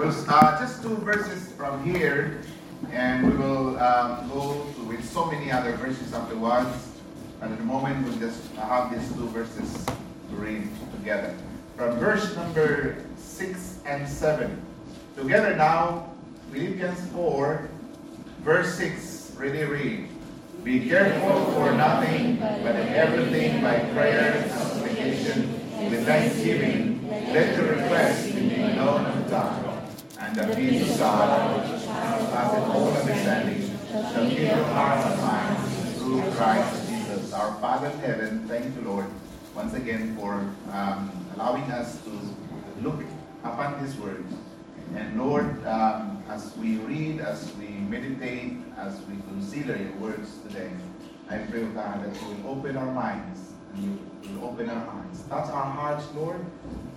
Well, uh, just two verses from here, and we will um, go with so many other verses afterwards. And at the moment, we'll just have these two verses to read together. From verse number 6 and 7. Together now, Philippians 4, verse 6, really read. Be careful for nothing, but in everything by prayer and supplication, with thanksgiving, let your requests be made known unto God. And the peace of God, which passes all understanding, shall keep your hearts and minds through Christ Jesus. Our Father in heaven, thank you, Lord, once again for um, allowing us to look upon this word. And Lord, um, as we read, as we meditate, as we consider your words today, I pray, God, that you will open our minds and you will open our hearts. Touch our hearts, Lord,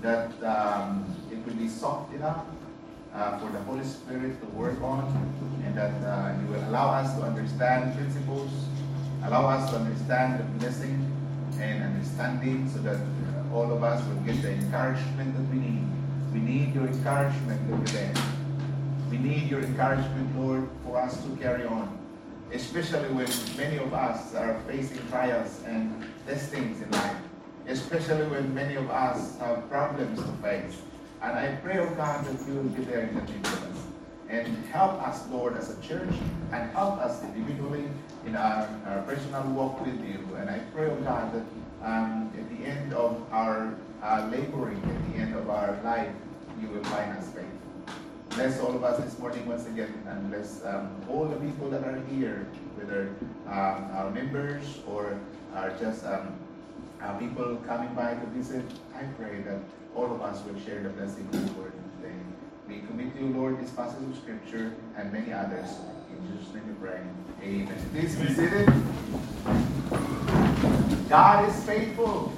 that um, it will be soft enough uh, for the Holy Spirit to work on, and that uh, you will allow us to understand principles, allow us to understand the blessing and understanding so that uh, all of us will get the encouragement that we need. We need your encouragement today. We need your encouragement, Lord, for us to carry on. Especially when many of us are facing trials and testings in life. Especially when many of us have problems to face. And I pray, oh God, that you will be there in the midst of us. And help us, Lord, as a church, and help us individually in our, our personal walk with you. And I pray, oh God, that um, at the end of our uh, laboring, at the end of our life, you will find us faithful. Bless all of us this morning once again, and bless um, all the people that are here, whether um, our members or are just um, uh, people coming by to visit. I pray that all of us will share the blessing of the word today. We commit to you, Lord, this passage of scripture and many others. In Jesus' name we pray. Amen. Please be seated. God is faithful,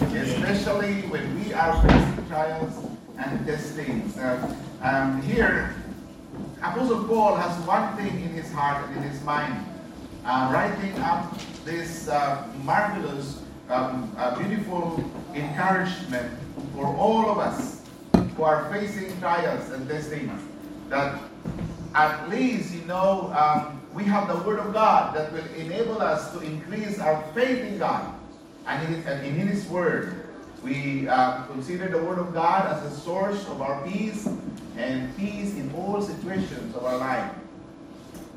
especially when we are facing trials and testings. Uh, um, here, Apostle Paul has one thing in his heart and in his mind, uh, writing up this uh, marvelous, um, uh, beautiful encouragement for all of us who are facing trials and testings. That at least, you know, um, we have the Word of God that will enable us to increase our faith in God and in, and in His Word. We uh, consider the Word of God as the source of our peace and peace in all situations of our life.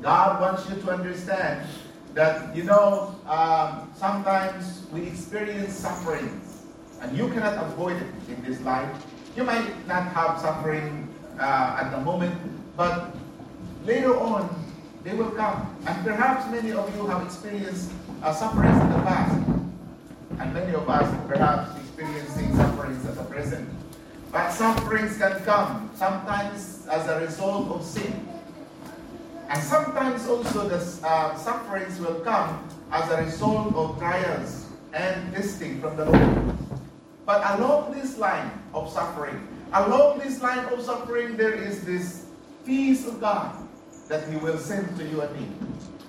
God wants you to understand that, you know, um, sometimes we experience sufferings, and you cannot avoid it in this life. You might not have suffering uh, at the moment, but later on, they will come. And perhaps many of you have experienced uh, sufferings in the past, and many of us perhaps experiencing sufferings at the present. But sufferings can come sometimes as a result of sin. And sometimes also the uh, sufferings will come as a result of trials and testing from the Lord. But along this line of suffering, along this line of suffering, there is this peace of God that He will send to you and me.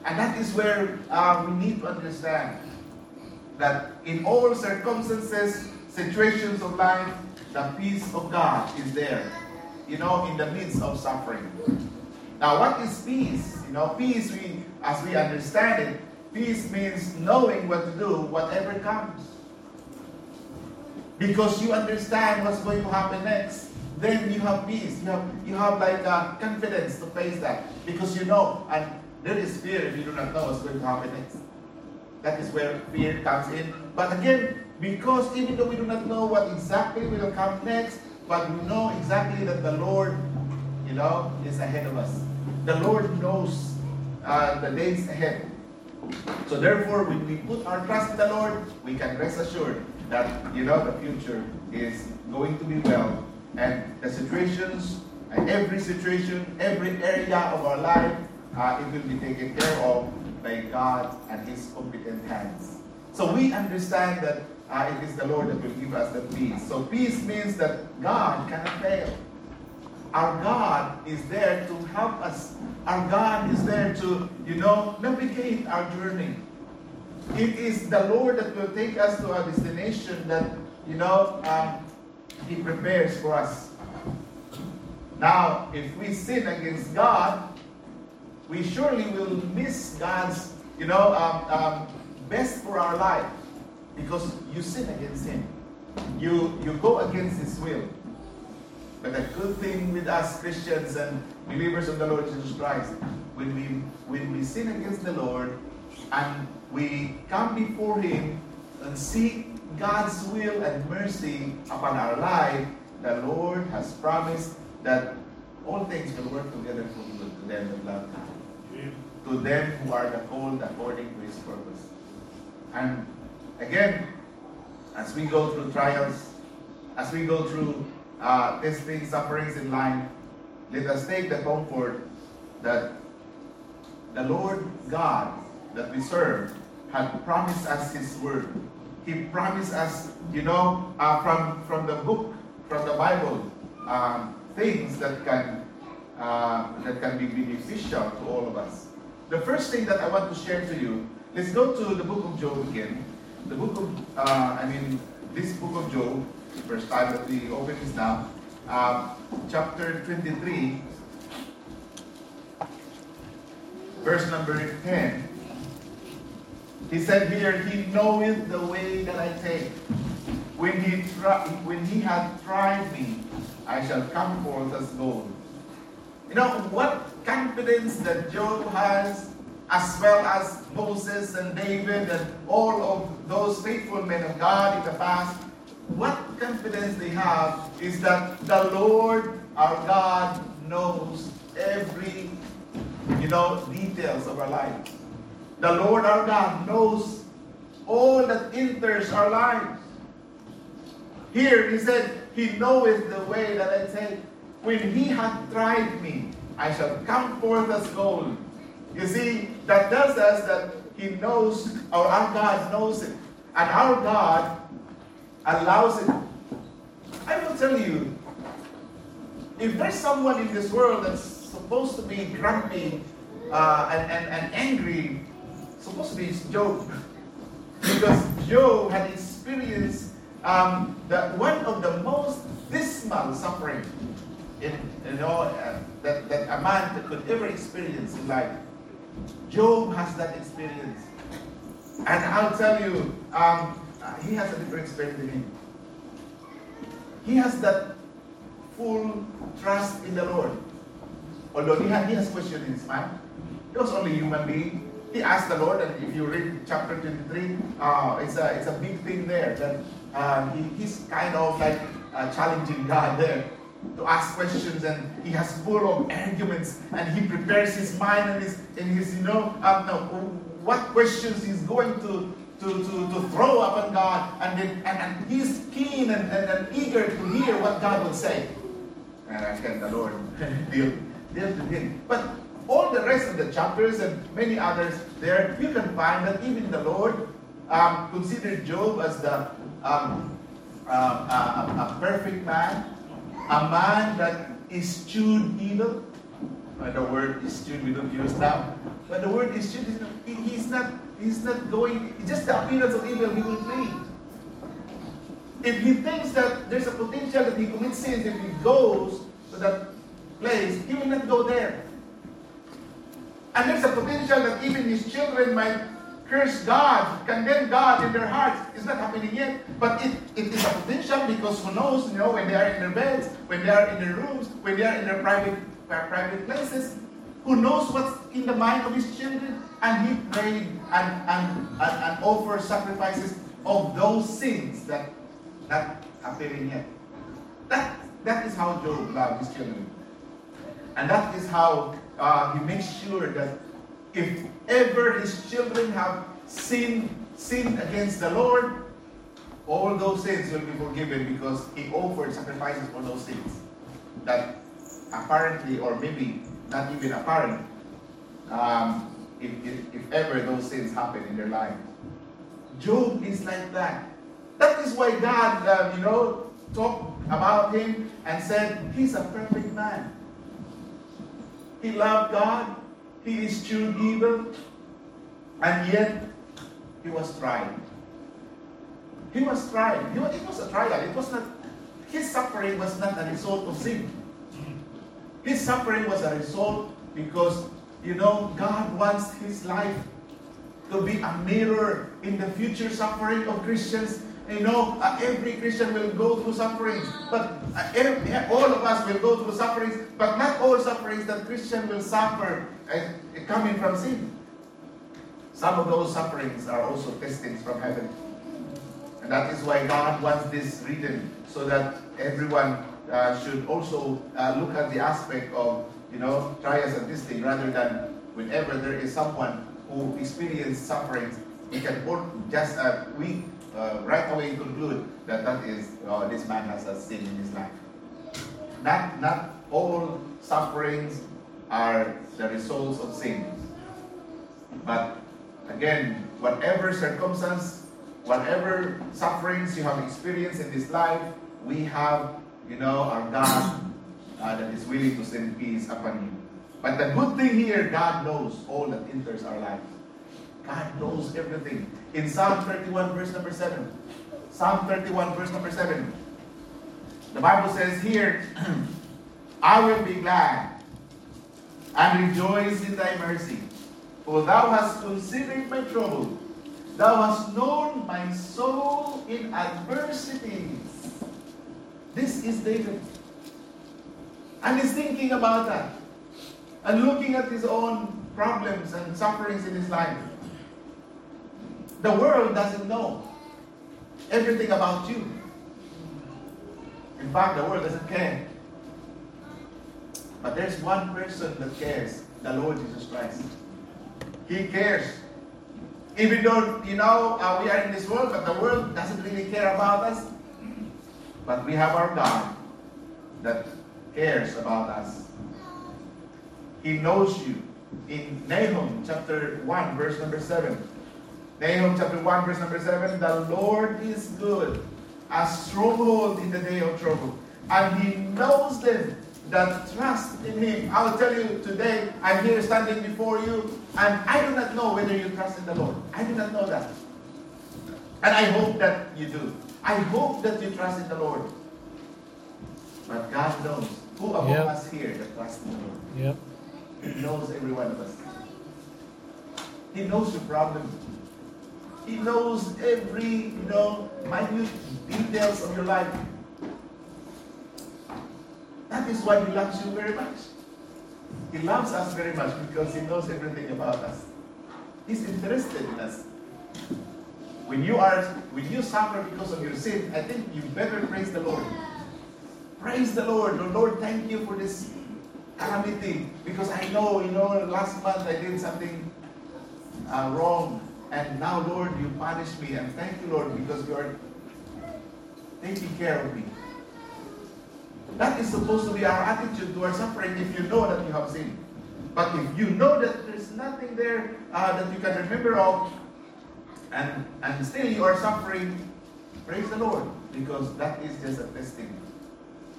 And that is where uh, we need to understand that in all circumstances, situations of life, the peace of God is there, you know, in the midst of suffering. Now, what is peace? You know, peace, we, as we understand it, peace means knowing what to do, whatever comes. Because you understand what's going to happen next, then you have peace. You have, you have like uh, confidence to face that. Because you know, and there is fear if you do not know what's going to happen next. That is where fear comes in. But again, because even though we do not know what exactly will come next, but we know exactly that the Lord, you know, is ahead of us. The Lord knows uh, the days ahead. So therefore, when we put our trust in the Lord, we can rest assured that, you know, the future is going to be well. And the situations, and every situation, every area of our life, uh, it will be taken care of by God and His competent hands. So we understand that uh, it is the Lord that will give us the peace. So peace means that God cannot fail. Our God is there to help us. Our God is there to, you know, navigate our journey. It is the Lord that will take us to our destination that, you know, um, He prepares for us. Now, if we sin against God, we surely will miss God's, you know, um, um, best for our life because you sin against Him. You you go against His will. But the good thing with us Christians and believers of the Lord Jesus Christ, when we when we sin against the Lord and we come before Him and seek God's will and mercy upon our life, the Lord has promised that all things will work together for good to them that love God. To them who are the called according to His purpose. And again, as we go through trials, as we go through uh, testing, sufferings in life, let us take the comfort that the Lord God that we serve had promised us His word. He promised us, you know, uh, from from the book, from the Bible, um, things that can uh, that can be beneficial to all of us. The first thing that I want to share to you, let's go to the book of Job again. The book of, uh, I mean, this book of Job, first time that we open this now, uh, chapter 23, verse number 10. He said here, He knoweth the way that I take. When he, tri- when he hath tried me, I shall come forth as gold. You know, what confidence that Job has, as well as Moses and David and all of those faithful men of God in the past, what confidence they have is that the Lord our God knows every, you know, details of our life. The Lord our God knows all that enters our lives. Here he said, He knoweth the way that I take. When he hath tried me, I shall come forth as gold. You see, that tells us that he knows, or our God knows it. And our God allows it. I will tell you, if there's someone in this world that's supposed to be grumpy uh, and, and, and angry, supposed to be Job. Because Job had experienced um, the, one of the most dismal suffering in, you know, uh, that, that a man could ever experience in life. Job has that experience. And I'll tell you, um, he has a different experience than him. He has that full trust in the Lord. Although he, had, he has questions in his mind. He was only a human being. He asked the Lord, and if you read chapter 23, uh, it's, a, it's a big thing there that uh, he, he's kind of like uh, challenging God there to ask questions and he has full of arguments and he prepares his mind and his, and his you know, um, no, what questions he's going to, to, to, to throw upon God and, then, and, and he's keen and, and, and eager to hear what God will say. And I can the Lord deal, deal with him. But all the rest of the chapters and many others there, you can find that even the Lord um, considered Job as the um, uh, a, a perfect man, a man that eschewed evil. Uh, the word eschewed we don't use now. But the word eschewed is not, he, he's not he's not going just the appearance of evil he will flee. If he thinks that there's a potential that he commits sins if he goes to that place, he will not go there. And there's a potential that even his children might curse God, condemn God in their hearts. It's not happening yet. But it, it is a potential because who knows, you know, when they are in their beds, when they are in their rooms, when they are in their private, uh, private places, who knows what's in the mind of his children? And he prayed and, and, and, and offered sacrifices of those sins that not appearing yet. That, that is how Job loved his children. And that is how uh, he makes sure that if ever his children have sinned, sinned against the Lord, all those sins will be forgiven because he offered sacrifices for those sins. That apparently, or maybe not even apparent, um, if, if, if ever those things happen in their life. Job is like that. That is why God, uh, you know, talked about him and said, he's a perfect man. He loved God. He eschewed evil. And yet, he was tried. He was tried. It was a trial. It was not, his suffering was not a result of sin. His suffering was a result because, you know, God wants his life to be a mirror in the future suffering of Christians. You know, uh, every Christian will go through sufferings, but uh, every, all of us will go through sufferings, but not all sufferings that Christian will suffer uh, coming from sin. Some of those sufferings are also testings from heaven. And that is why God wants this written so that everyone uh, should also uh, look at the aspect of, you know, trials and thing rather than whenever there is someone who experienced suffering, we can just uh, we uh, right away conclude that that is uh, this man has a sin in his life. Not not all sufferings are the results of sin, but again, whatever circumstance, whatever sufferings you have experienced in this life, we have you know our God uh, that is willing to send peace upon you. But the good thing here, God knows all that enters our lives. God knows everything. In Psalm 31, verse number 7, Psalm 31, verse number 7, the Bible says here, I will be glad and rejoice in thy mercy, for thou hast considered my trouble. Thou hast known my soul in adversities. This is David. And he's thinking about that and looking at his own problems and sufferings in his life. The world doesn't know everything about you. In fact, the world doesn't care. But there's one person that cares the Lord Jesus Christ. He cares. Even though, you know, uh, we are in this world, but the world doesn't really care about us. But we have our God that cares about us. He knows you. In Nahum chapter 1, verse number 7. Nahum chapter 1, verse number 7. The Lord is good, a stronghold in the day of trouble. And he knows them that trust in him. I will tell you today, I'm here standing before you, and I do not know whether you trust in the Lord. I do not know that. And I hope that you do. I hope that you trust in the Lord. But God knows who among yep. us here that trusts in the Lord. Yep. Knows every one of us. He knows your problem. He knows every, you know, minute details of your life. That is why he loves you very much. He loves us very much because he knows everything about us. He's interested in us. When you are when you suffer because of your sin, I think you better praise the Lord. Praise the Lord. The Lord, thank you for this calamity because I know, you know, last month I did something uh, wrong and now, Lord, you punish me and thank you, Lord, because you are taking care of me. That is supposed to be our attitude to our suffering if you know that you have sinned. But if you know that there's nothing there uh, that you can remember of, and, and still you are suffering, praise the Lord, because that is just a testing.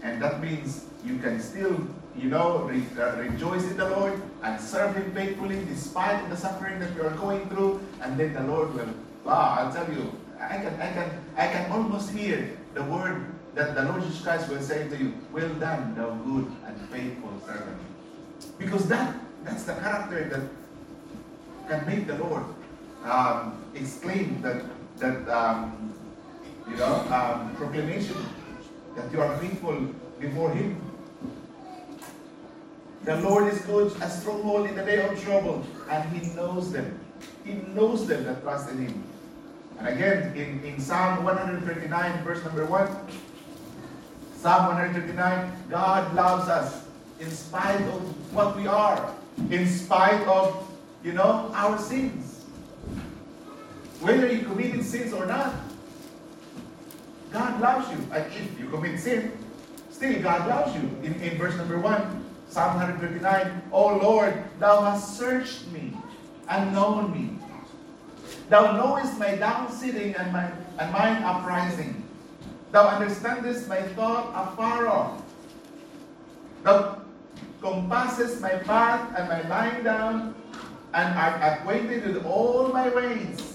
And that means you can still you know, re, uh, rejoice in the Lord and serve Him faithfully despite the suffering that you are going through, and then the Lord will. Wow, I'll tell you, I can, I can, I can almost hear the word that the Lord Jesus Christ will say to you, "Well done, thou good and faithful servant," because that that's the character that can make the Lord um, exclaim that that um, you know um, proclamation that you are faithful before Him. The Lord is good, a stronghold in the day of trouble, and He knows them. He knows them that trust in Him. And again, in, in Psalm 139, verse number 1, Psalm 139, God loves us in spite of what we are, in spite of, you know, our sins. Whether you committed sins or not, God loves you. And if you commit sin, still God loves you. In, in verse number 1, Psalm 129, O Lord, thou hast searched me and known me. Thou knowest my down sitting and my and mine uprising. Thou understandest my thought afar off. Thou compassest my path and my lying down, and art acquainted with all my ways.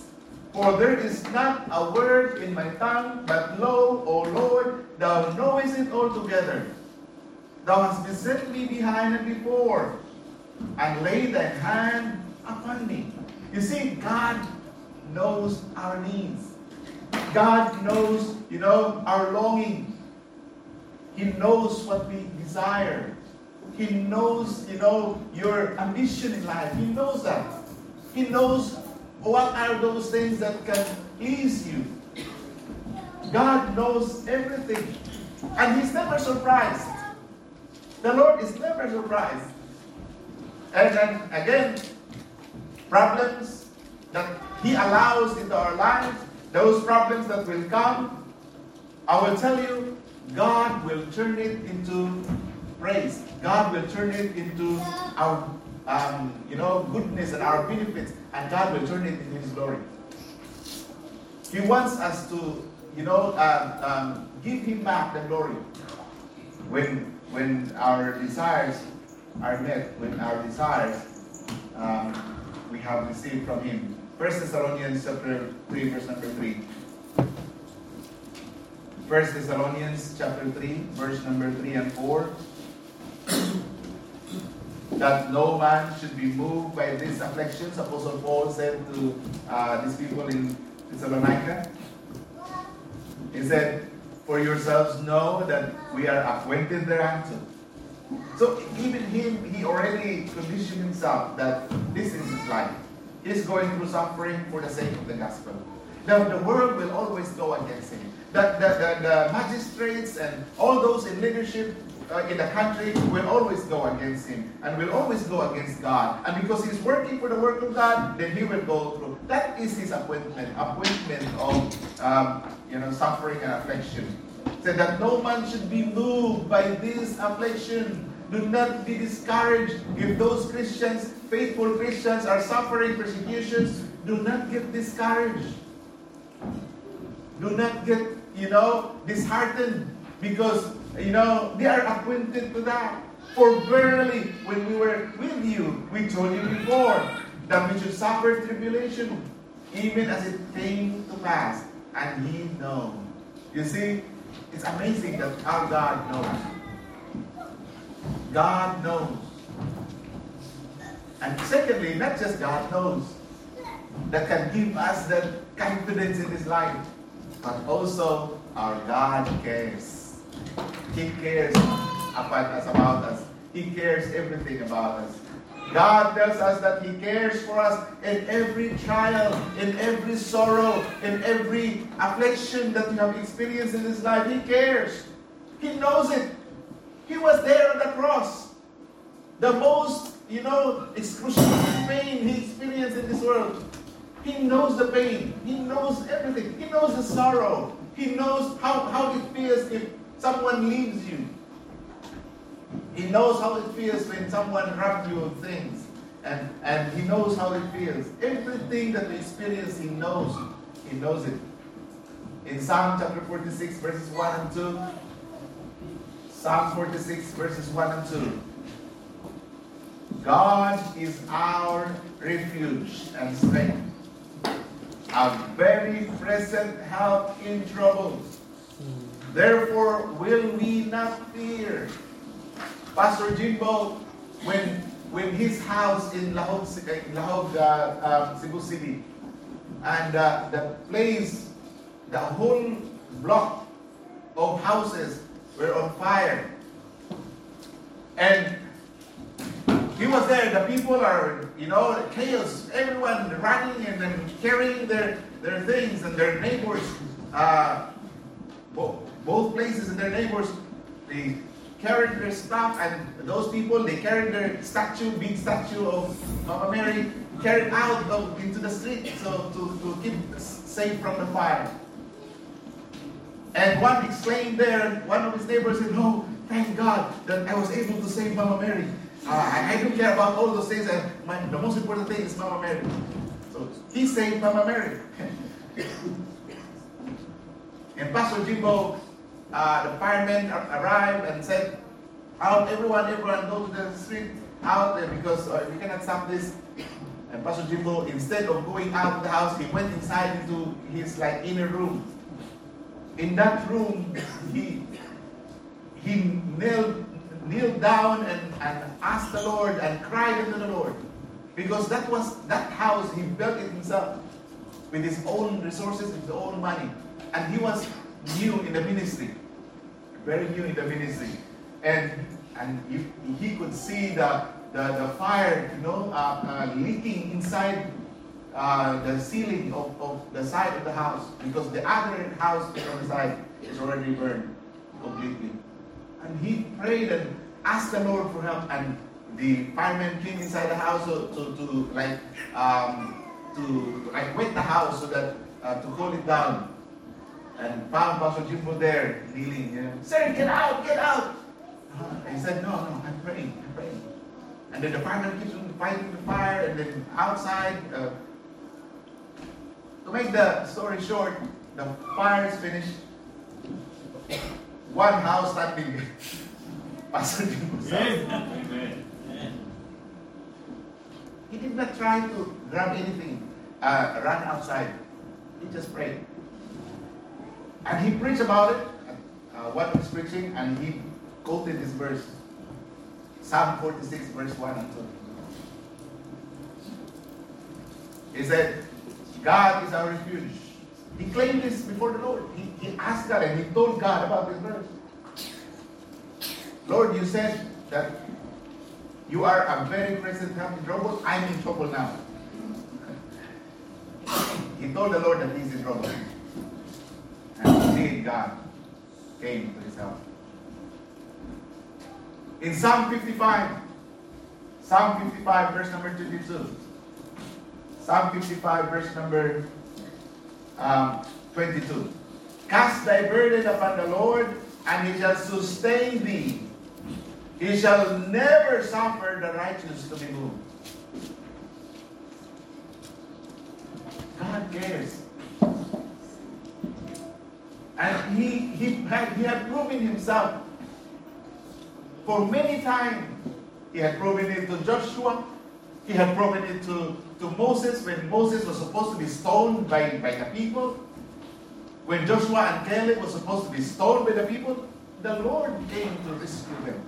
For there is not a word in my tongue, but lo, O Lord, thou knowest it altogether. Thou hast beset me behind and before, and laid thy hand upon me. You see, God knows our needs. God knows, you know, our longing. He knows what we desire. He knows, you know, your ambition in life. He knows that. He knows what are those things that can please you. God knows everything. And He's never surprised. The Lord is never surprised. And then again, problems that He allows into our lives, those problems that will come, I will tell you, God will turn it into praise. God will turn it into our, um, you know, goodness and our benefits, and God will turn it into His glory. He wants us to, you know, um, um, give Him back the glory when when our desires are met, when our desires um, we have received from Him. First Thessalonians chapter three, verse number three. First Thessalonians chapter 3, verse number 3 and 4. That no man should be moved by these afflictions, Apostle Paul said to uh, these people in Thessalonica. He said, For yourselves know that we are acquainted thereunto. So even him, he already conditioned himself that this is his life. He's going through suffering for the sake of the gospel. Now the world will always go against him. The, the, the, the magistrates and all those in leadership uh, in the country will always go against him and will always go against God. And because he's working for the work of God, then he will go through. That is his appointment, appointment of um, you know suffering and affliction. Said that no man should be moved by this affliction. Do not be discouraged if those Christians, faithful Christians, are suffering persecutions. Do not get discouraged. Do not get, you know, disheartened because you know, they are acquainted to that. For verily, when we were with you, we told you before that we should suffer tribulation, even as it came to pass. And he knows. You see, it's amazing that our God knows. God knows. And secondly, not just God knows, that can give us that confidence in this life, but also our God cares. He cares about us, about us. He cares everything about us. God tells us that He cares for us in every trial, in every sorrow, in every affliction that we have experienced in this life. He cares. He knows it. He was there on the cross. The most, you know, excruciating pain He experienced in this world. He knows the pain. He knows everything. He knows the sorrow. He knows how, how it feels if someone leaves you. He knows how it feels when someone robs you of things. And, and he knows how it feels. Everything that we experience, he knows. He knows it. In Psalm chapter 46, verses 1 and 2. Psalm 46, verses 1 and 2. God is our refuge and strength, a very present help in trouble. Therefore will we not fear. Pastor Jimbo, when when his house in Lahug, Lahug uh, uh, Cebu City, and uh, the place, the whole block of houses were on fire. And he was there. The people are, you know, chaos. Everyone running and then carrying their, their things and their neighbors. Uh, both places and their neighbors, they carried their stuff, and those people, they carried their statue, big statue of Mama Mary, carried out of, into the street so to, to keep safe from the fire. And one exclaimed there, one of his neighbors said, Oh, thank God that I was able to save Mama Mary. Uh, I, I, don't care about all those things, and my, the most important thing is Mama Mary. So he saved Mama Mary. and Pastor Jimbo uh, the firemen arrived and said, out, everyone, everyone, go to the street, out there because uh, we cannot stop this. And Pastor Jimbo, instead of going out of the house, he went inside into his like inner room. In that room, he he knelt kneeled down and, and asked the Lord and cried unto the Lord. Because that was that house, he built it himself with his own resources, his own money. And he was new in the ministry. Very new in the ministry. And and he, he could see the, the, the fire, you know, uh, uh, leaking inside uh, the ceiling of, of the side of the house because the other house on the side is already burned completely. And he prayed and asked the Lord for help, and the firemen came inside the house to, to, to like um, to like wet the house so that uh, to hold it down. And found Pastor Jimbo there kneeling. You know, Sir, get out, get out. Uh, he said, No, no, I'm praying, I'm praying. And then the fireman keeps on fighting the fire, and then outside. Uh, to make the story short, the fire is finished. One house standing. Pastor Jimbo Amen. He did not try to grab anything, uh, run outside. He just prayed. And he preached about it, uh, what he's preaching, and he quoted this verse Psalm 46, verse 1 and 2. He said, God is our refuge. He claimed this before the Lord. He, he asked God and he told God about this verse. Lord, you said that you are a very present help in trouble. I'm in trouble now. He told the Lord that he's in trouble. And indeed, God came to his help. In Psalm 55, Psalm 55, verse number 22. Psalm 55, verse number um, 22. Cast thy burden upon the Lord, and he shall sustain thee. He shall never suffer the righteous to be moved. God cares. And he, he, had, he had proven himself for many times. He had proven it to Joshua. He had proven it to, to Moses when Moses was supposed to be stoned by, by the people. When Joshua and Caleb were supposed to be stoned by the people, the Lord came to rescue them.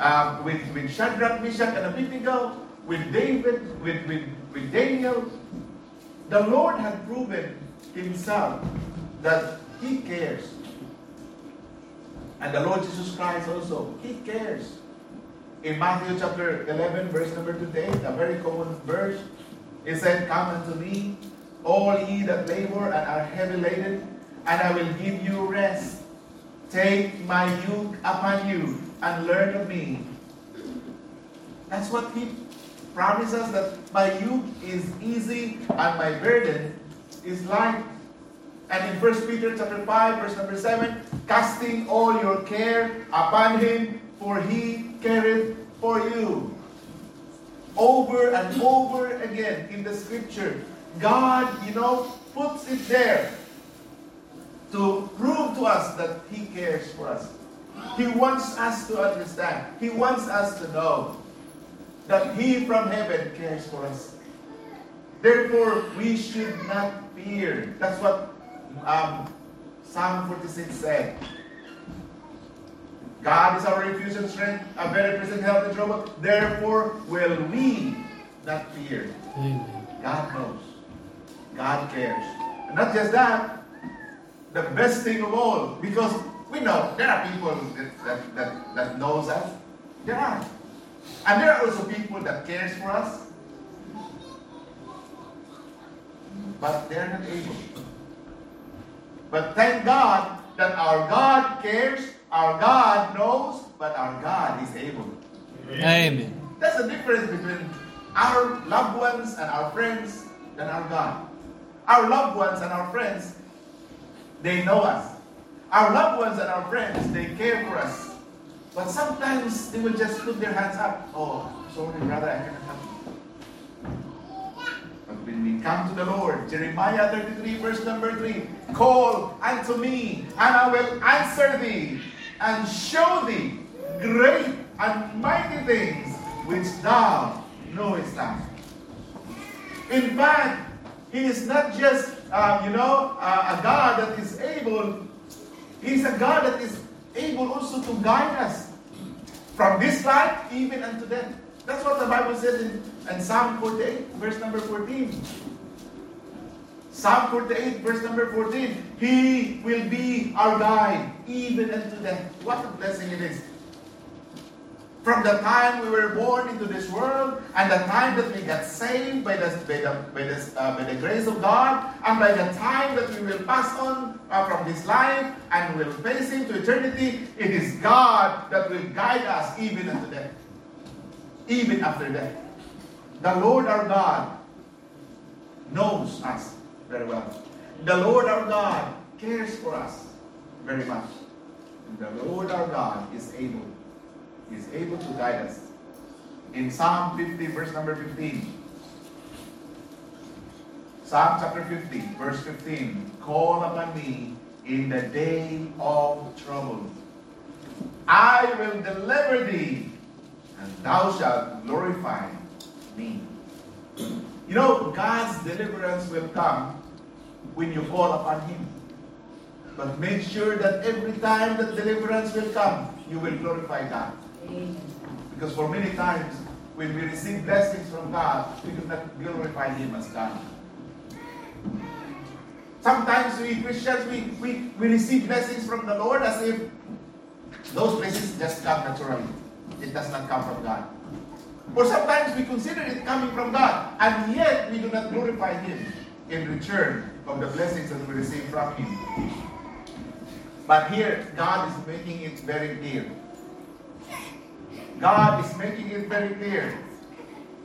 Um, with, with Shadrach, Meshach, and Abednego, with David, with, with, with Daniel, the Lord had proven himself that he cares. And the Lord Jesus Christ also, he cares. In Matthew chapter 11, verse number 28, a very common verse, it said, Come unto me, all ye that labor and are heavy laden, and I will give you rest. Take my yoke upon you and learn of me. That's what he promises that my yoke is easy and my burden is light. And in 1 Peter chapter 5, verse number 7, casting all your care upon him, for he careth for you. Over and over again in the scripture, God, you know, puts it there to prove to us that he cares for us. He wants us to understand. He wants us to know that he from heaven cares for us. Therefore, we should not fear. That's what um, Psalm 46 said. God is our refuge and strength, a very present help in trouble. Therefore, will we not fear. Amen. God knows. God cares. And not just that, the best thing of all, because we know there are people that, that, that, that knows us. There are. And there are also people that cares for us. But they're not able. But thank God that our God cares, our God knows, but our God is able. Amen. That's the difference between our loved ones and our friends and our God. Our loved ones and our friends, they know us. Our loved ones and our friends, they care for us. But sometimes they will just put their hands up. Oh, sorry, brother, I cannot help you. But when we come to the Lord, Jeremiah 33, verse number 3, call unto me, and I will answer thee, and show thee great and mighty things which thou knowest not. In fact, he is not just, uh, you know, uh, a God that is able, He's a God that is able also to guide us. From this life, even unto death. That's what the Bible says in, in Psalm 48, verse number 14. Psalm 48, verse number 14. He will be our guide, even unto death. What a blessing it is. From the time we were born into this world, and the time that we got saved by the, by the, by the, uh, by the grace of God, and by the time that we will pass on uh, from this life and will face Him to eternity, it is God that will guide us even unto death. Even after death. The Lord our God knows us very well. The Lord our God cares for us very much. The Lord our God is able is able to guide us. In Psalm 50, verse number 15. Psalm chapter 50, verse 15. Call upon me in the day of trouble. I will deliver thee, and thou shalt glorify me. You know, God's deliverance will come when you call upon Him. But make sure that every time that deliverance will come, you will glorify God. Because for many times, when we receive blessings from God, we do not glorify Him as God. Sometimes we Christians, we, we, we receive blessings from the Lord as if those blessings just come naturally. It does not come from God. Or sometimes we consider it coming from God, and yet we do not glorify Him in return of the blessings that we receive from Him. But here, God is making it very clear God is making it very clear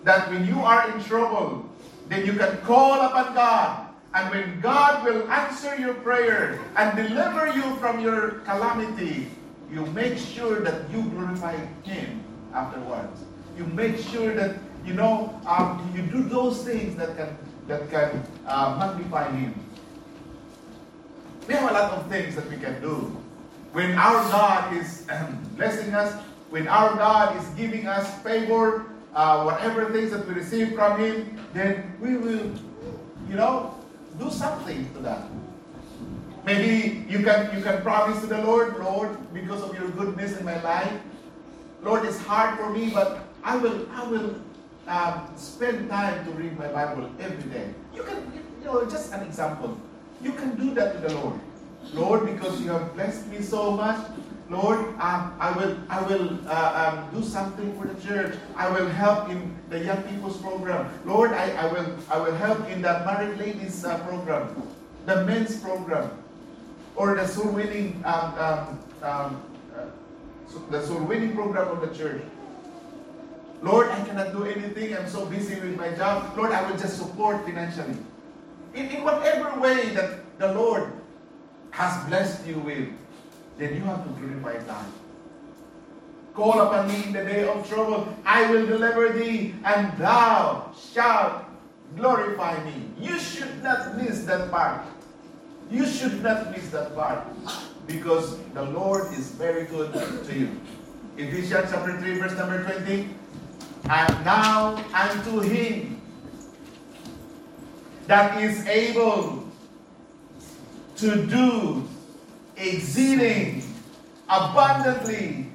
that when you are in trouble, then you can call upon God. And when God will answer your prayer and deliver you from your calamity, you make sure that you glorify Him afterwards. You make sure that you know um, you do those things that can that can uh, magnify Him. We have a lot of things that we can do. When our God is blessing us, when our God is giving us favor, uh, whatever things that we receive from Him, then we will, you know, do something to that. Maybe you can you can promise to the Lord, Lord, because of your goodness in my life, Lord, it's hard for me, but I will I will um, spend time to read my Bible every day. You can, you know, just an example. You can do that to the Lord. Lord, because you have blessed me so much, Lord, um, I will, I will uh, um, do something for the church. I will help in the young people's program. Lord, I, I will, I will help in the married ladies uh, program, the men's program, or the soul winning, um, um, um uh, the soul winning program of the church. Lord, I cannot do anything. I'm so busy with my job. Lord, I will just support financially. In, in whatever way that the Lord has blessed you with, then you have to glorify God. Call upon me in the day of trouble. I will deliver thee, and thou shalt glorify me. You should not miss that part. You should not miss that part because the Lord is very good to you. Ephesians chapter 3, verse number 20. And now unto him that is able to do exceeding abundantly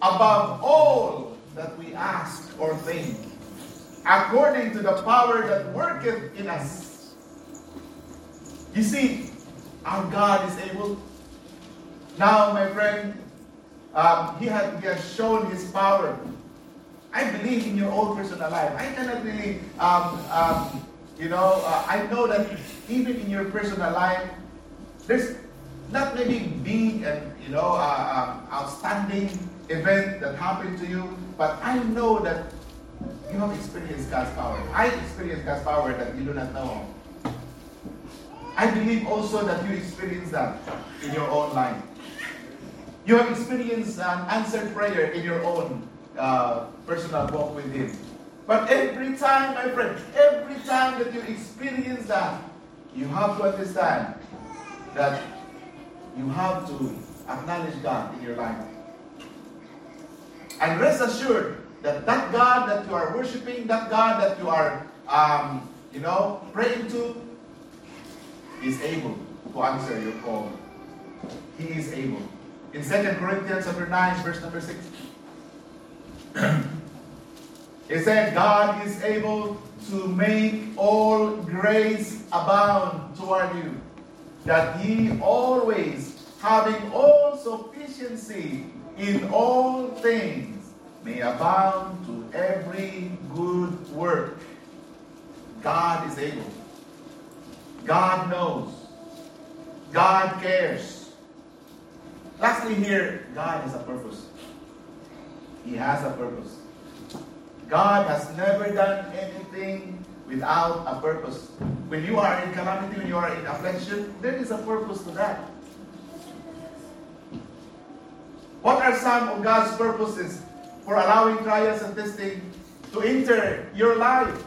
above all that we ask or think, according to the power that worketh in us. You see, our God is able. Now, my friend, um, he, has, he has shown his power. I believe in your own personal life. I cannot really, um, um, you know, uh, I know that even in your personal life, there's not maybe big and you know uh, um, outstanding event that happened to you, but I know that you have experienced God's power. I experienced God's power that you do not know I believe also that you experience that in your own life. You have experienced an answered prayer in your own uh, personal walk with Him. But every time, my friend, every time that you experience that, you have to understand that you have to acknowledge God in your life. And rest assured that that God that you are worshiping, that God that you are, um, you know, praying to, is able to answer your call. He is able. In 2 Corinthians chapter 9, verse number 6. He said, God is able to make all grace abound toward you, that ye always, having all sufficiency in all things, may abound to every good work. God is able. God knows. God cares. Lastly, here, God has a purpose. He has a purpose. God has never done anything without a purpose. When you are in calamity, when you are in affliction, there is a purpose to that. What are some of God's purposes for allowing trials and testing to enter your life?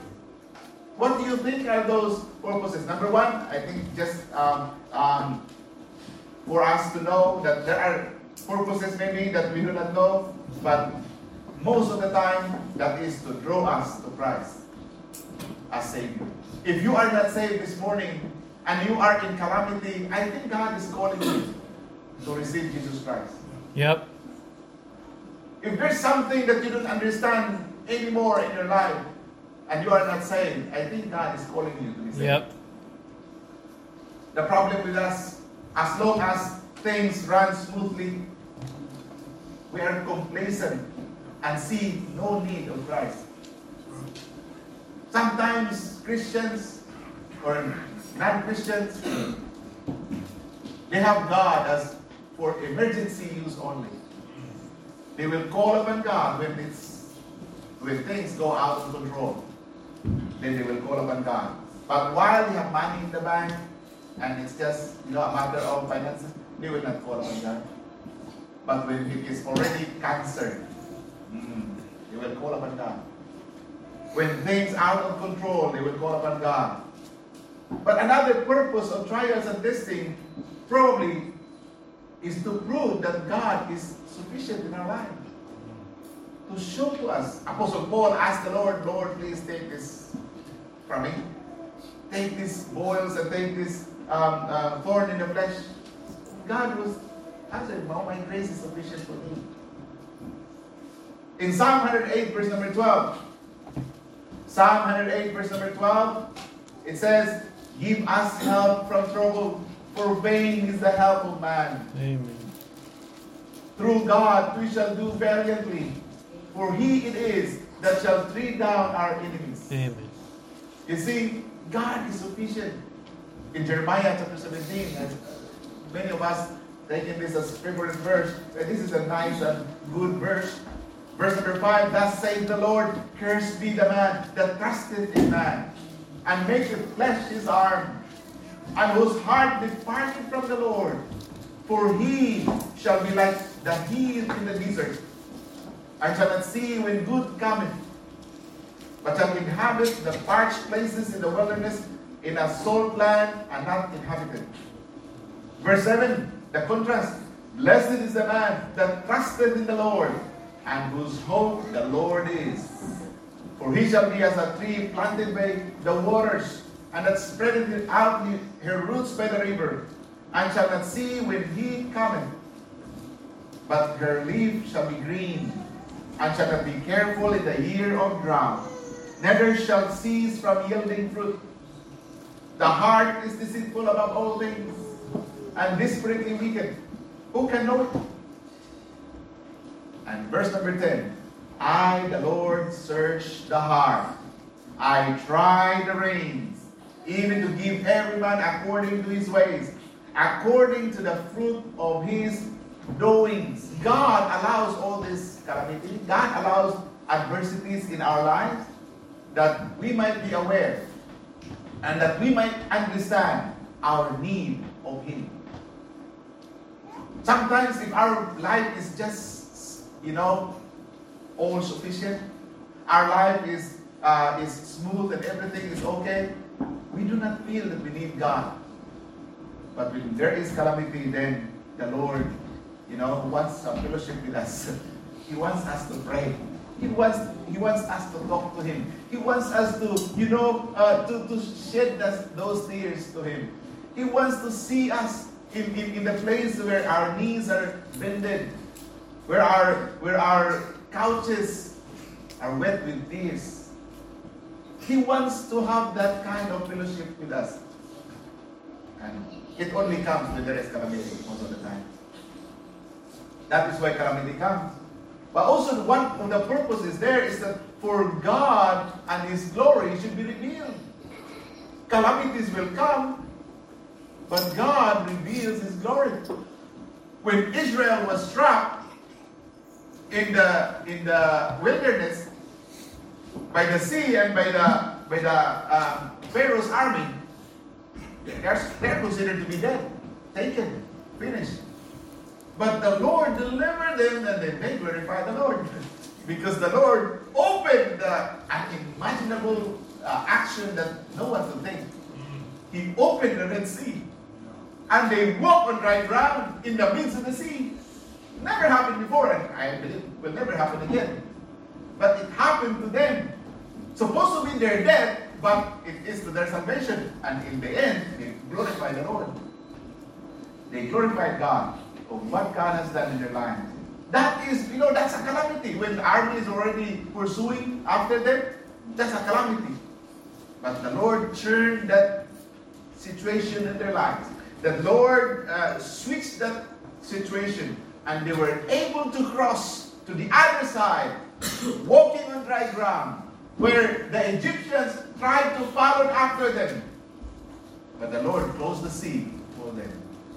What do you think are those purposes? Number one, I think just um, um, for us to know that there are purposes maybe that we do not know, but most of the time, that is to draw us to Christ as Savior. If you are not saved this morning and you are in calamity, I think God is calling you to receive Jesus Christ. Yep. If there's something that you don't understand anymore in your life and you are not saved, I think God is calling you to be saved. Yep. The problem with us, as long as things run smoothly, we are complacent and see no need of Christ. Sometimes Christians or non-Christians, they have God as for emergency use only. They will call upon God when it's when things go out of control. Then they will call upon God. But while they have money in the bank and it's just you know a matter of finances, they will not call upon God. But when it is already cancer, mm, they will call upon God. When things are out of control, they will call upon God. But another purpose of trials and testing probably is to prove that God is sufficient in our life. To show to us. Apostle Paul asked the Lord, Lord, please take this from me. Take these boils and take this um, uh, thorn in the flesh. God was answered, no, my grace is sufficient for me. In Psalm 108, verse number 12, Psalm 108, verse number 12, it says, Give us help from trouble, for vain is the help of man. Amen. Through God we shall do valiantly, for he it is that shall tread down our enemies. Amen. You see, God is sufficient. In Jeremiah chapter 17, and many of us taking this as a favorite verse, and this is a nice and good verse. Verse number 5, Thus saith the Lord, Cursed be the man that trusteth in man, and maketh flesh his arm, and whose heart departeth from the Lord. For he shall be like the heel in the desert, and shall not see when good cometh, but shall inhabit the parched places in the wilderness, in a salt land and not inhabited. Verse 7, the contrast. Blessed is the man that trusted in the Lord, and whose hope the Lord is. For he shall be as a tree planted by the waters, and that spreadeth out her roots by the river, and shall not see when he cometh. But her leaf shall be green, and shall not be careful in the year of drought, neither shall cease from yielding fruit. The heart is deceitful above all things, and desperately wicked. Who can know it? And verse number 10 I, the Lord, search the heart. I try the reins, even to give every man according to his ways, according to the fruit of his doings. God allows all this calamity, God allows adversities in our lives that we might be aware and that we might understand our need of Him. Sometimes, if our life is just, you know, all sufficient, our life is uh, is smooth and everything is okay, we do not feel that we need God. But when there is calamity, then the Lord, you know, wants a fellowship with us. He wants us to pray. He wants, he wants us to talk to Him. He wants us to, you know, uh, to, to shed those tears to Him. He wants to see us in, in, in the place where our knees are bended, where our, where our couches are wet with tears. He wants to have that kind of fellowship with us. And it only comes when is calamity most of the time. That is why calamity comes. But also one of the purposes there is that for God and His glory should be revealed. Calamities will come, but God reveals His glory. When Israel was trapped in the in the wilderness by the sea and by the by the um, Pharaoh's army, they're, they're considered to be dead, taken, finished. But the Lord delivered them, and then they glorified the Lord. Because the Lord opened the unimaginable uh, action that no one could think. He opened the Red Sea. And they walked on dry ground in the midst of the sea. Never happened before, and I believe will never happen again. But it happened to them. Supposed to be their death, but it is to their salvation. And in the end, they glorified the Lord. They glorified God of what God has done in their lives. That is, you know, that's a calamity. When the army is already pursuing after them, that's a calamity. But the Lord turned that situation in their lives. The Lord uh, switched that situation, and they were able to cross to the other side, walking on dry ground, where the Egyptians tried to follow after them. But the Lord closed the sea for them,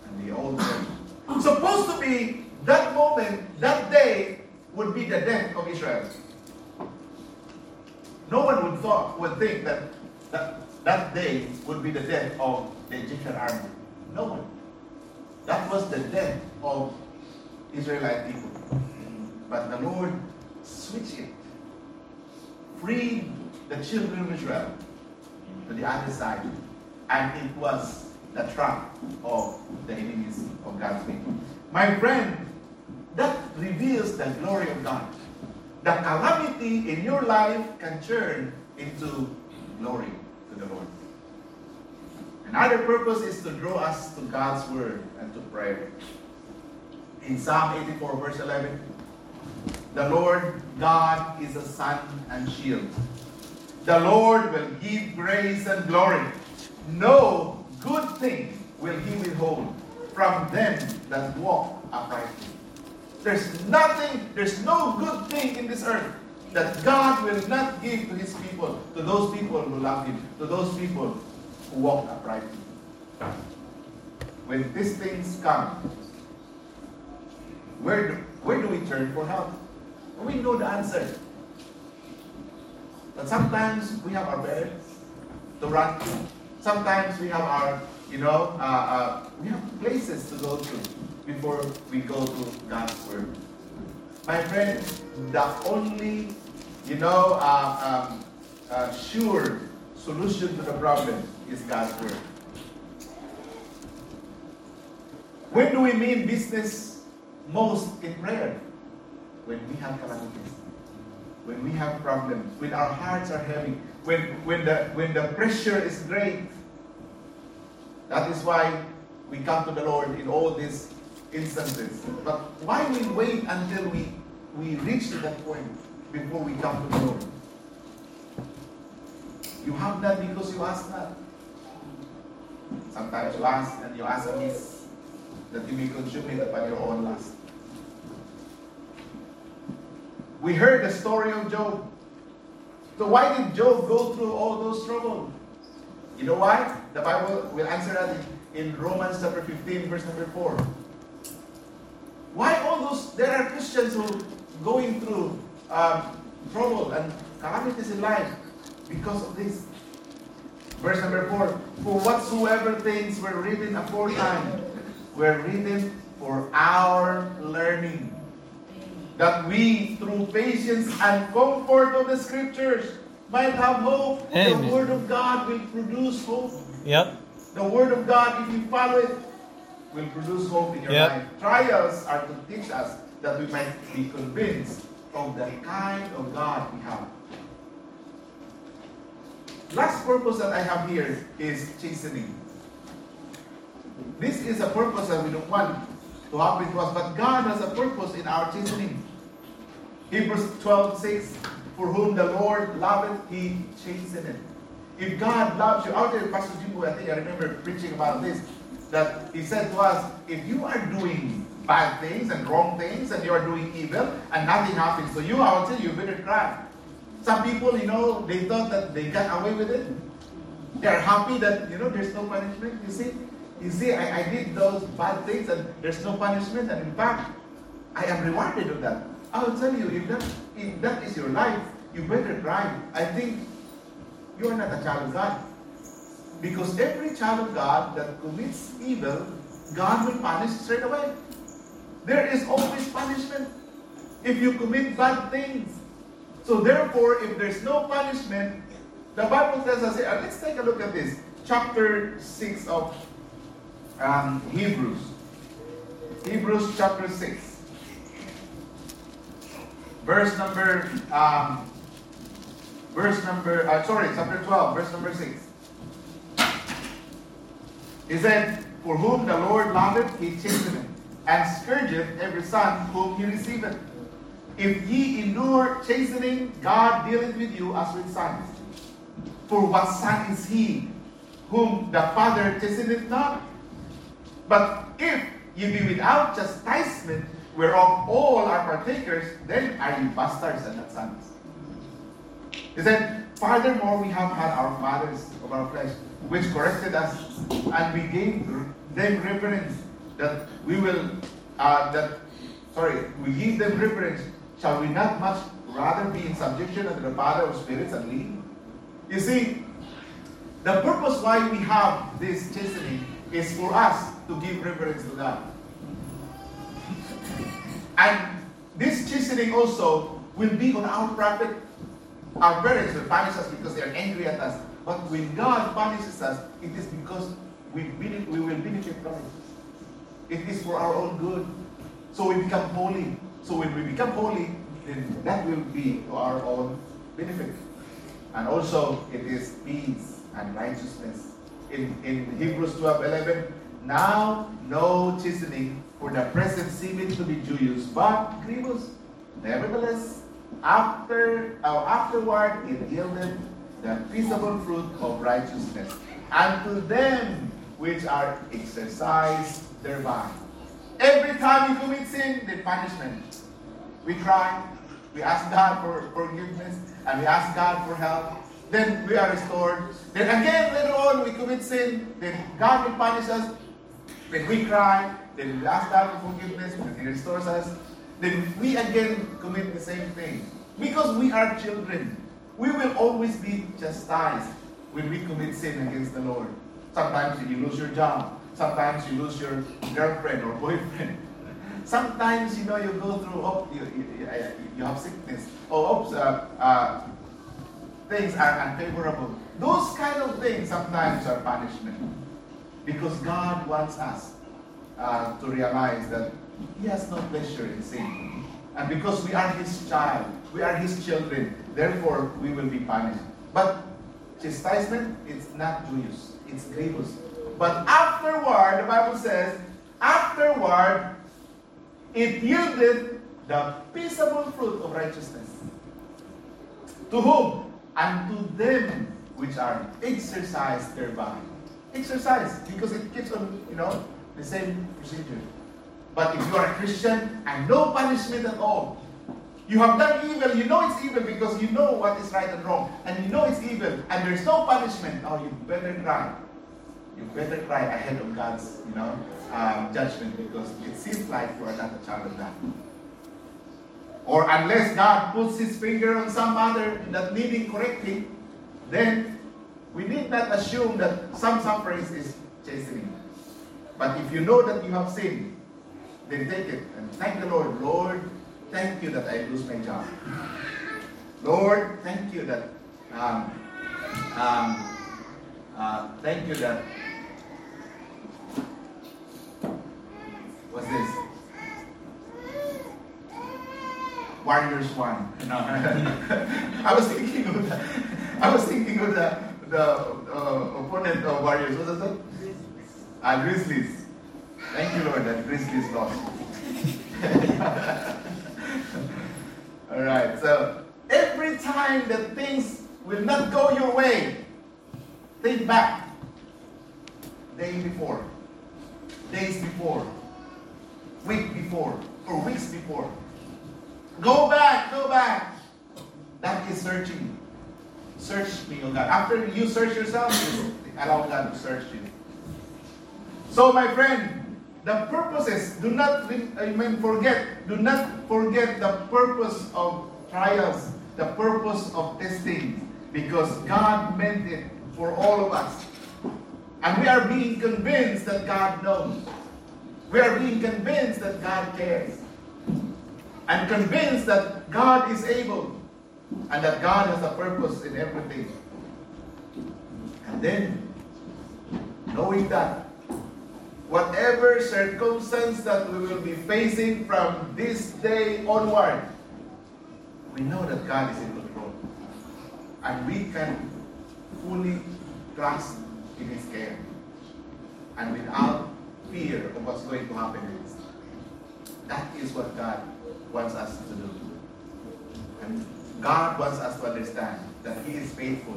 and they all went. Supposed to be that moment, that day, would be the death of Israel. No one would thought would think that that, that day would be the death of the Egyptian army. No one. That was the death of Israelite people. But the Lord switched it, freed the children of Israel to the other side, and it was the trap of the enemies of God's people. My friend, that reveals the glory of God. The calamity in your life can turn into glory to the Lord. Another purpose is to draw us to God's word and to prayer. In Psalm 84, verse 11, the Lord God is a sun and shield. The Lord will give grace and glory. No good thing will he withhold from them that walk uprightly. There's nothing, there's no good thing in this earth that God will not give to his people, to those people who love him, to those people who walk uprightly. When these things come, where do, where do we turn for help? We know the answer. But sometimes we have our bed to run to. Sometimes we have our, you know, uh, uh, we have places to go to before we go to God's Word. My friend, the only, you know, uh, um, uh, sure solution to the problem is God's Word. When do we mean business most in prayer? When we have calamities, when we have problems, when our hearts are heavy, when, when, the, when the pressure is great. That is why we come to the Lord in all these instances. But why we wait until we, we reach to that point before we come to the Lord? You have that because you ask that. Sometimes you ask and you ask amiss that you may consume it upon your own lust. We heard the story of Job. So why did Job go through all those troubles? You know why? The Bible will answer that in Romans chapter 15, verse number 4. Why all those, there are Christians who going through um, trouble and calamities in life because of this. Verse number 4, For whatsoever things were written aforetime were written for our learning, that we, through patience and comfort of the Scriptures, might have hope. Amen. The Word of God will produce hope. Yep. The Word of God, if you follow it, will produce hope in your Yep. life. Trials are to teach us that we might be convinced of the kind of God we have. Last purpose that I have here is chastening. This is a purpose that we don't want to happen to us, but God has a purpose in our chastening. Hebrews 12 6 for whom the Lord loveth, he chasteneth. If God loves you, out there, Pastor Jimbo, I think I remember preaching about this, that he said to us, if you are doing bad things and wrong things and you are doing evil and nothing happens to you, I will tell you, you better cry. Some people, you know, they thought that they got away with it. They are happy that, you know, there's no punishment. You see, you see, I, I did those bad things and there's no punishment. And in fact, I am rewarded of that. I will tell you, if that, if that is your life, you better cry. I think you are not a child of God. Because every child of God that commits evil, God will punish straight away. There is always punishment if you commit bad things. So therefore, if there's no punishment, the Bible tells us, uh, let's take a look at this. Chapter 6 of um, Hebrews. Hebrews chapter 6. Verse number, um, verse number, uh, sorry, chapter 12, verse number 6. He said, For whom the Lord loveth, he chasteneth, and scourgeth every son whom he receiveth. If ye endure chastening, God dealeth with you as with sons. For what son is he whom the Father chasteneth not? But if ye be without chastisement, whereof all are partakers, then are ye bastards and not sons. He said, Furthermore, we have had our fathers of our flesh, which corrected us, and we gave them reverence that we will, uh, that, sorry, we give them reverence. Shall we not much rather be in subjection unto the Father of spirits and lead? You see, the purpose why we have this chastening is for us to give reverence to God. And this chastening also will be on our profit. Our parents will punish us because they are angry at us. But when God punishes us, it is because we, we will benefit from it. It is for our own good. So we become holy. So when we become holy, then that will be to our own benefit. And also, it is peace and righteousness. In, in Hebrews 12 11, now no chastening for the present seeming to be joyous, but grievous. Nevertheless, after uh, afterward it yielded the peaceable fruit of righteousness unto them which are exercised thereby. Every time you commit sin, the punishment. We cry, we ask God for forgiveness, and we ask God for help. Then we are restored. Then again, later on, we commit sin. Then God will punish us. Then we cry, then ask God for forgiveness, and He restores us. Then we again commit the same thing. Because we are children, we will always be chastised when we commit sin against the Lord. Sometimes you lose your job. Sometimes you lose your girlfriend or boyfriend. Sometimes, you know, you go through, oh, you, you, you have sickness. Oh, oops, uh, uh, things are unfavorable. Those kind of things sometimes are punishment. Because God wants us uh, to realize that He has no pleasure in sin. And because we are His child, we are His children, therefore we will be punished. But chastisement, it's not joyous, it's grievous. But afterward, the Bible says, afterward, it yielded the peaceable fruit of righteousness. To whom? Unto them which are exercised thereby. Exercise, because it keeps on, you know, the same procedure. But if you are a Christian and no punishment at all, you have done evil, you know it's evil because you know what is right and wrong, and you know it's evil, and there's no punishment, oh, you better cry. You better cry ahead of God's, you know, um, judgment because it seems like you are not a child of God. Or unless God puts his finger on some other that needing correcting, then we need not assume that some sufferings is chastening. But if you know that you have sinned, then take it and thank the Lord. Lord, thank you that I lose my job. Lord, thank you that um, um, uh, thank you that What's this? Warriors one. No. I was thinking of the, I was thinking of the the uh, opponent of Warriors. What is it? Ah, Grizzlies. Thank you, Lord, that Grizzlies lost. All right. So every time time that things will not go your way, think back. Day before, days before, week before, or weeks before. Go back, go back. That is searching. Search me, O God. After you search yourself, allow God to search you. So, my friend, the purposes, do not I mean, forget, do not forget the purpose of trials, the purpose of testing, because God meant it for all of us. And we are being convinced that God knows. We are being convinced that God cares. And convinced that God is able. And that God has a purpose in everything. And then, knowing that, whatever circumstance that we will be facing from this day onward, we know that God is in control. And we can fully trust in His care. And without fear of what's going to happen next. That is what God wants us to do. And God wants us to understand that He is faithful,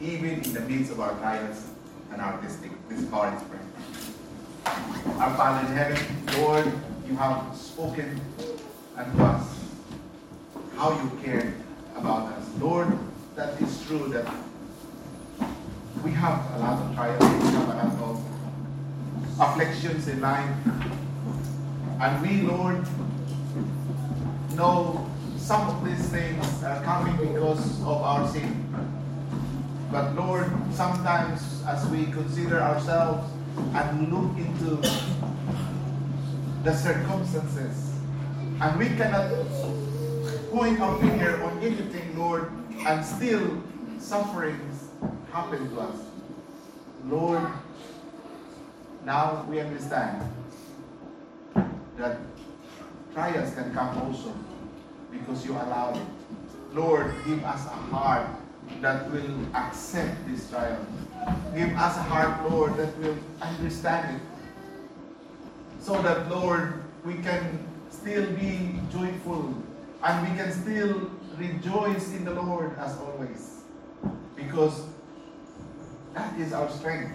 even in the midst of our trials and our testing. Our Father in heaven, Lord, you have spoken unto us how you care about us. Lord, that is true that we have a lot of trials, we have a lot of afflictions in life. And we, Lord, know some of these things are coming because of our sin. But Lord, sometimes as we consider ourselves and look into the circumstances, and we cannot point our finger on anything, Lord, and still sufferings happen to us. Lord, now we understand that trials can come also because you allowed it. Lord, give us a heart that will accept this trial. Give us a heart, Lord, that will understand it. So that, Lord, we can still be joyful and we can still rejoice in the Lord as always. Because that is our strength.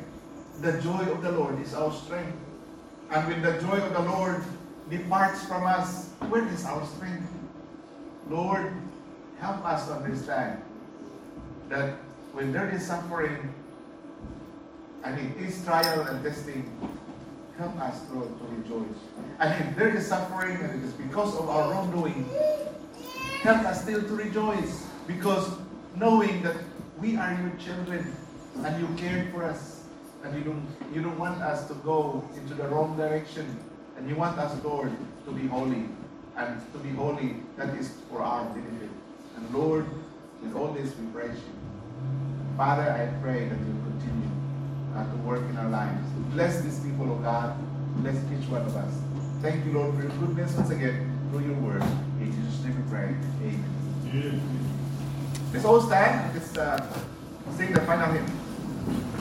The joy of the Lord is our strength. And when the joy of the Lord departs from us, where is our strength? Lord, help us understand that when there is suffering and this trial and testing, help us, Lord, to rejoice. And if there is suffering and it is because of our wrongdoing, help us still to rejoice because knowing that we are your children and you cared for us and you don't you don't want us to go into the wrong direction and you want us lord to be holy and to be holy that is for our benefit. And lord with all this we praise you. Father i pray that you continue uh, to work in our lives. Bless these people of god. Bless each one of us. Thank you lord for your goodness once again through your word. In jesus name we pray. Amen. Let's all stand. Let's uh, sing the final hymn